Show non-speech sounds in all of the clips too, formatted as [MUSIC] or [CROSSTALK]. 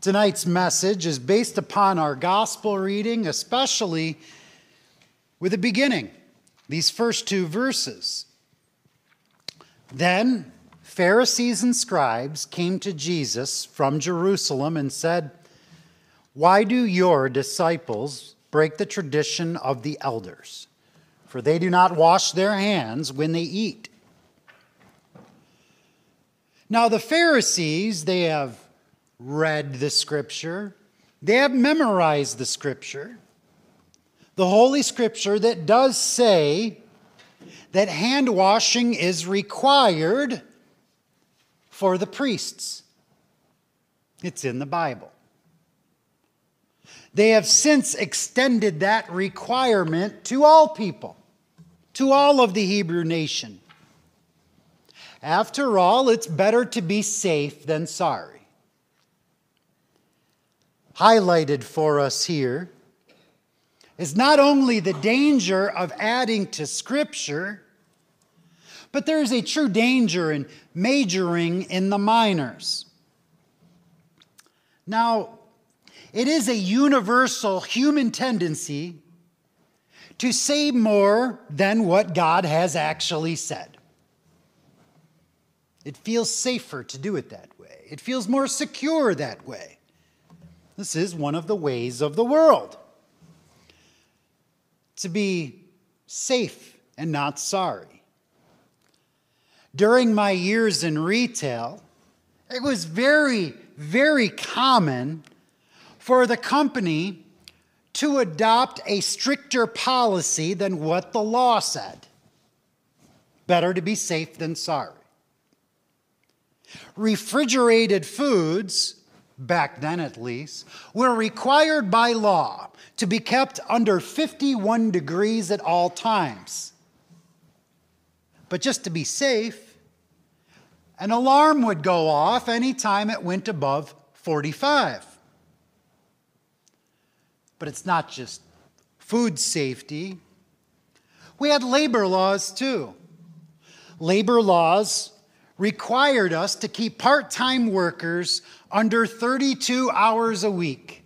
Tonight's message is based upon our gospel reading, especially with the beginning, these first two verses. Then Pharisees and scribes came to Jesus from Jerusalem and said, Why do your disciples break the tradition of the elders? For they do not wash their hands when they eat. Now, the Pharisees, they have read the scripture, they have memorized the scripture, the Holy Scripture that does say that hand washing is required for the priests. It's in the Bible. They have since extended that requirement to all people, to all of the Hebrew nation. After all, it's better to be safe than sorry highlighted for us here is not only the danger of adding to Scripture, but there is a true danger in majoring in the minors. Now, it is a universal human tendency to say more than what God has actually said. It feels safer to do it that way, it feels more secure that way. This is one of the ways of the world to be safe and not sorry. During my years in retail, it was very, very common for the company to adopt a stricter policy than what the law said. Better to be safe than sorry. Refrigerated foods back then at least, were required by law to be kept under 51 degrees at all times. But just to be safe, an alarm would go off anytime it went above 45. But it's not just food safety. We had labor laws too. Labor laws required us to keep part time workers under 32 hours a week.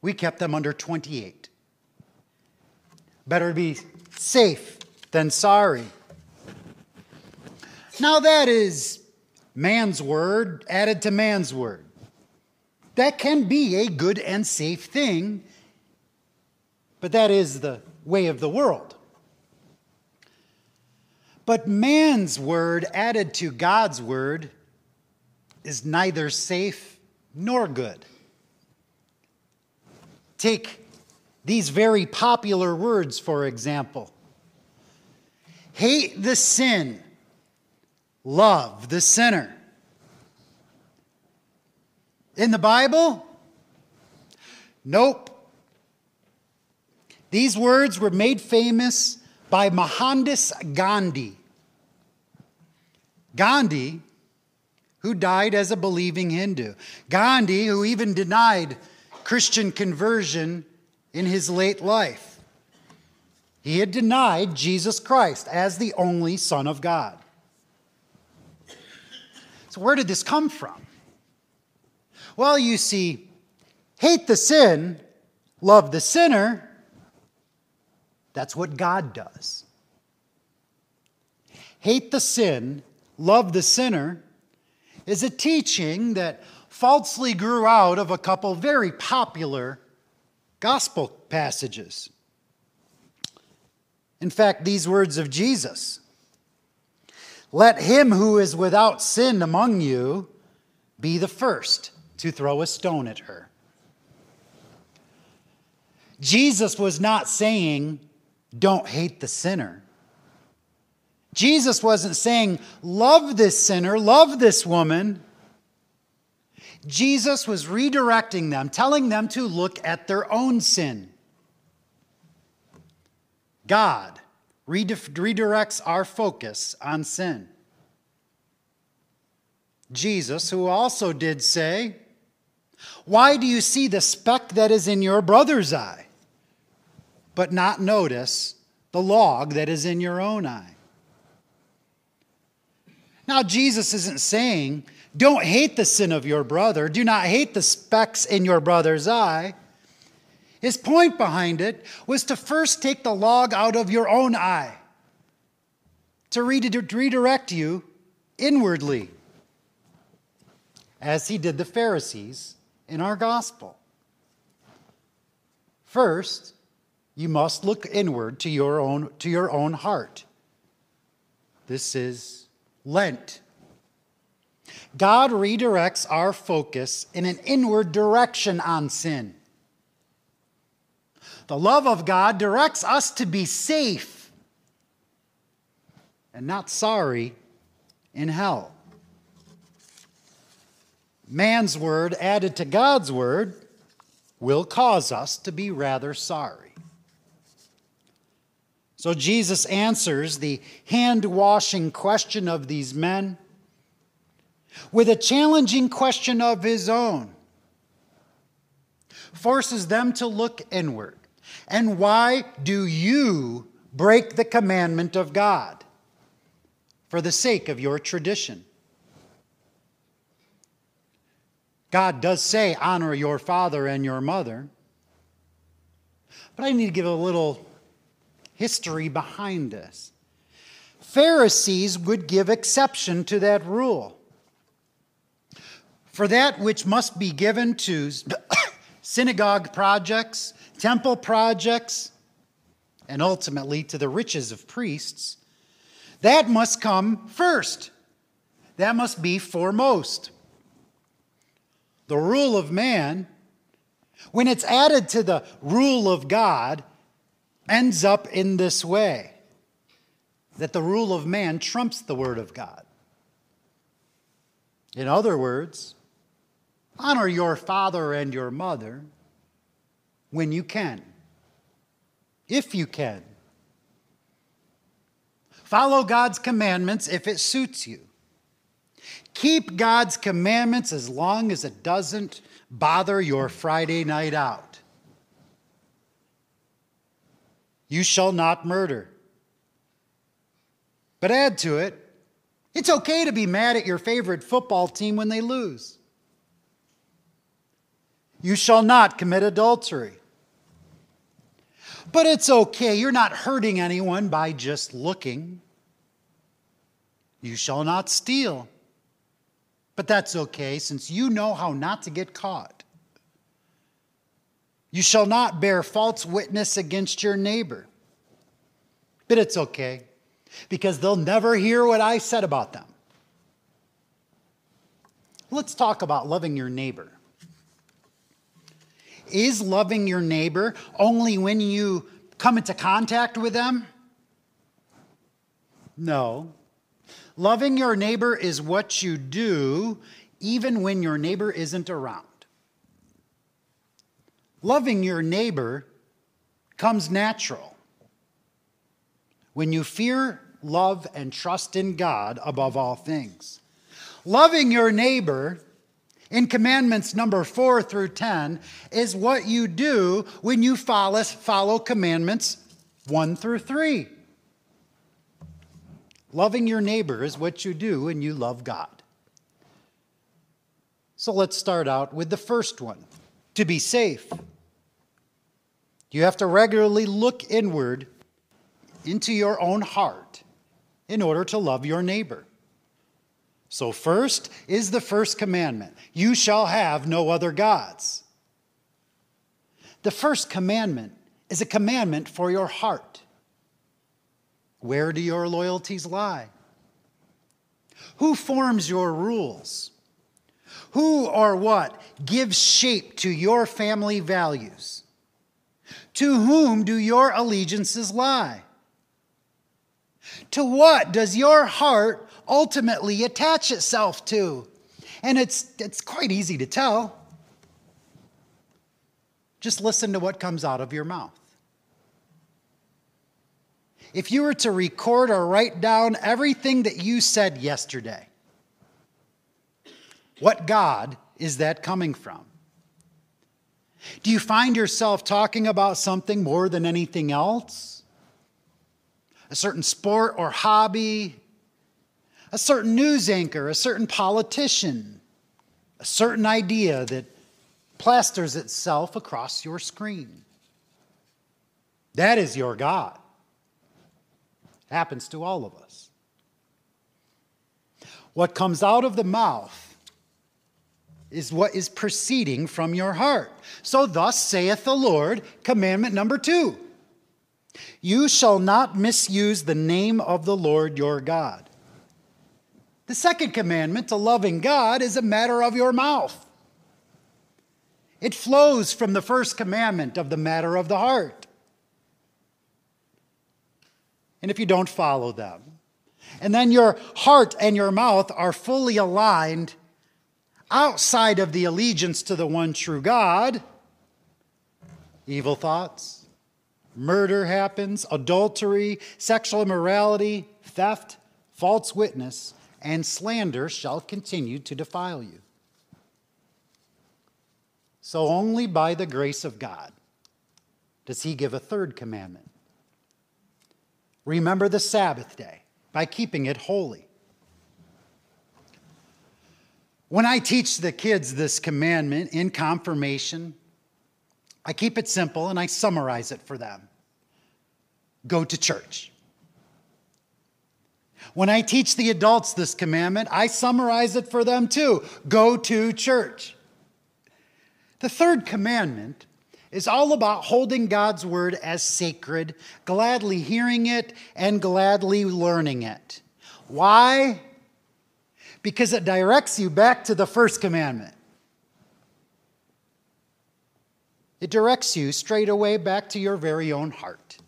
We kept them under 28. Better be safe than sorry. Now, that is man's word added to man's word. That can be a good and safe thing, but that is the way of the world. But man's word added to God's word is neither safe nor good. Take these very popular words, for example hate the sin, love the sinner. In the Bible? Nope. These words were made famous by Mohandas Gandhi. Gandhi, who died as a believing Hindu. Gandhi, who even denied Christian conversion in his late life. He had denied Jesus Christ as the only Son of God. So, where did this come from? Well, you see, hate the sin, love the sinner. That's what God does. Hate the sin, love the sinner is a teaching that falsely grew out of a couple very popular gospel passages. In fact, these words of Jesus Let him who is without sin among you be the first to throw a stone at her. Jesus was not saying, Don't hate the sinner. Jesus wasn't saying, Love this sinner, love this woman. Jesus was redirecting them, telling them to look at their own sin. God redirects our focus on sin. Jesus, who also did say, Why do you see the speck that is in your brother's eye, but not notice the log that is in your own eye? Now, Jesus isn't saying Don't hate the sin of your brother. Do not hate the specks in your brother's eye. His point behind it was to first take the log out of your own eye, to redirect you inwardly, as he did the Pharisees in our gospel. First, you must look inward to your own, to your own heart. This is Lent. God redirects our focus in an inward direction on sin. The love of God directs us to be safe and not sorry in hell. Man's word added to God's word will cause us to be rather sorry. So Jesus answers the hand washing question of these men with a challenging question of his own, forces them to look inward. And why do you break the commandment of God? For the sake of your tradition. God does say, honor your father and your mother. But I need to give a little history behind us. Pharisees would give exception to that rule. For that which must be given to [COUGHS] synagogue projects, temple projects, and ultimately to the riches of priests, that must come first. That must be foremost the rule of man, when it's added to the rule of God, ends up in this way that the rule of man trumps the word of God. In other words, honor your father and your mother when you can, if you can. Follow God's commandments if it suits you. Keep God's commandments as long as it doesn't bother your Friday night out. You shall not murder. But add to it, it's okay to be mad at your favorite football team when they lose. You shall not commit adultery. But it's okay, you're not hurting anyone by just looking. You shall not steal. But that's okay, since you know how not to get caught. You shall not bear false witness against your neighbor. But it's okay, because they'll never hear what I said about them. Let's talk about loving your neighbor. Is loving your neighbor only when you come into contact with them? No. Loving your neighbor is what you do even when your neighbor isn't around. Loving your neighbor comes natural when you fear, love, and trust in God above all things. Loving your neighbor in commandments number four through 10 is what you do when you follow, follow commandments one through three. Loving your neighbor is what you do when you love God. So let's start out with the first one to be safe. You have to regularly look inward into your own heart in order to love your neighbor. So, first is the first commandment you shall have no other gods. The first commandment is a commandment for your heart. Where do your loyalties lie? Who forms your rules? Who or what gives shape to your family values? To whom do your allegiances lie? To what does your heart ultimately attach itself to? And it's, it's quite easy to tell. Just listen to what comes out of your mouth. If you were to record or write down everything that you said yesterday, what God is that coming from? Do you find yourself talking about something more than anything else? A certain sport or hobby? a certain news anchor, a certain politician, a certain idea that plasters itself across your screen. That is your God. It Happens to all of us. What comes out of the mouth is what is proceeding from your heart. So, thus saith the Lord, commandment number two You shall not misuse the name of the Lord your God. The second commandment to loving God is a matter of your mouth. It flows from the first commandment of the matter of the heart. And if you don't follow them, and then your heart and your mouth are fully aligned outside of the allegiance to the one true God, evil thoughts, murder happens, adultery, sexual immorality, theft, false witness, and slander shall continue to defile you. So only by the grace of God does he give a third commandment. Remember the Sabbath day by keeping it holy. When I teach the kids this commandment in confirmation, I keep it simple and I summarize it for them go to church. When I teach the adults this commandment, I summarize it for them too go to church. The third commandment is all about holding God's word as sacred, gladly hearing it and gladly learning it. Why? Because it directs you back to the first commandment. It directs you straight away back to your very own heart.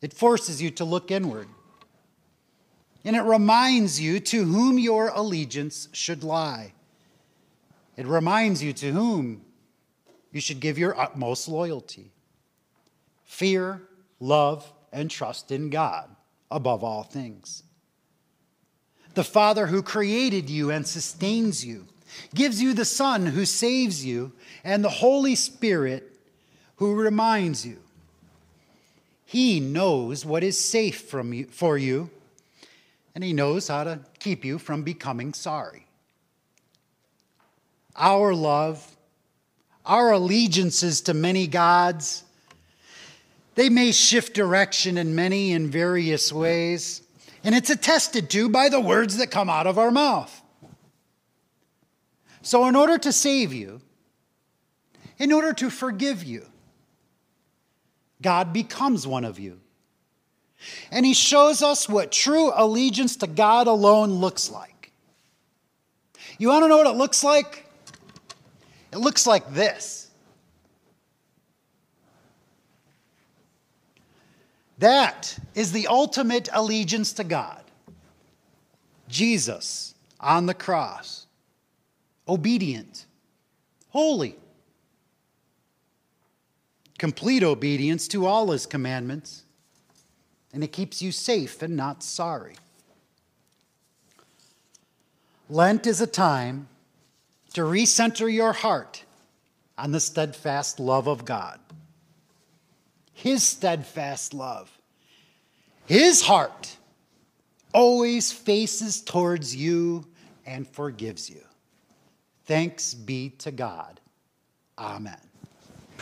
It forces you to look inward. And it reminds you to whom your allegiance should lie. It reminds you to whom you should give your utmost loyalty. Fear, love, and trust in God above all things the Father who created you and sustains you, gives you the Son who saves you, and the Holy Spirit who reminds you. He knows what is safe from you, for you, and He knows how to keep you from becoming sorry. Our love, our allegiances to many gods, they may shift direction in many and various ways and it's attested to by the words that come out of our mouth. So, in order to save you, in order to forgive you, God becomes one of you. And He shows us what true allegiance to God alone looks like. You want to know what it looks like? It looks like this. That is the ultimate allegiance to God. Jesus on the cross, obedient, holy, complete obedience to all his commandments, and it keeps you safe and not sorry. Lent is a time to recenter your heart on the steadfast love of God his steadfast love. His heart always faces towards you and forgives you. Thanks be to God. Amen.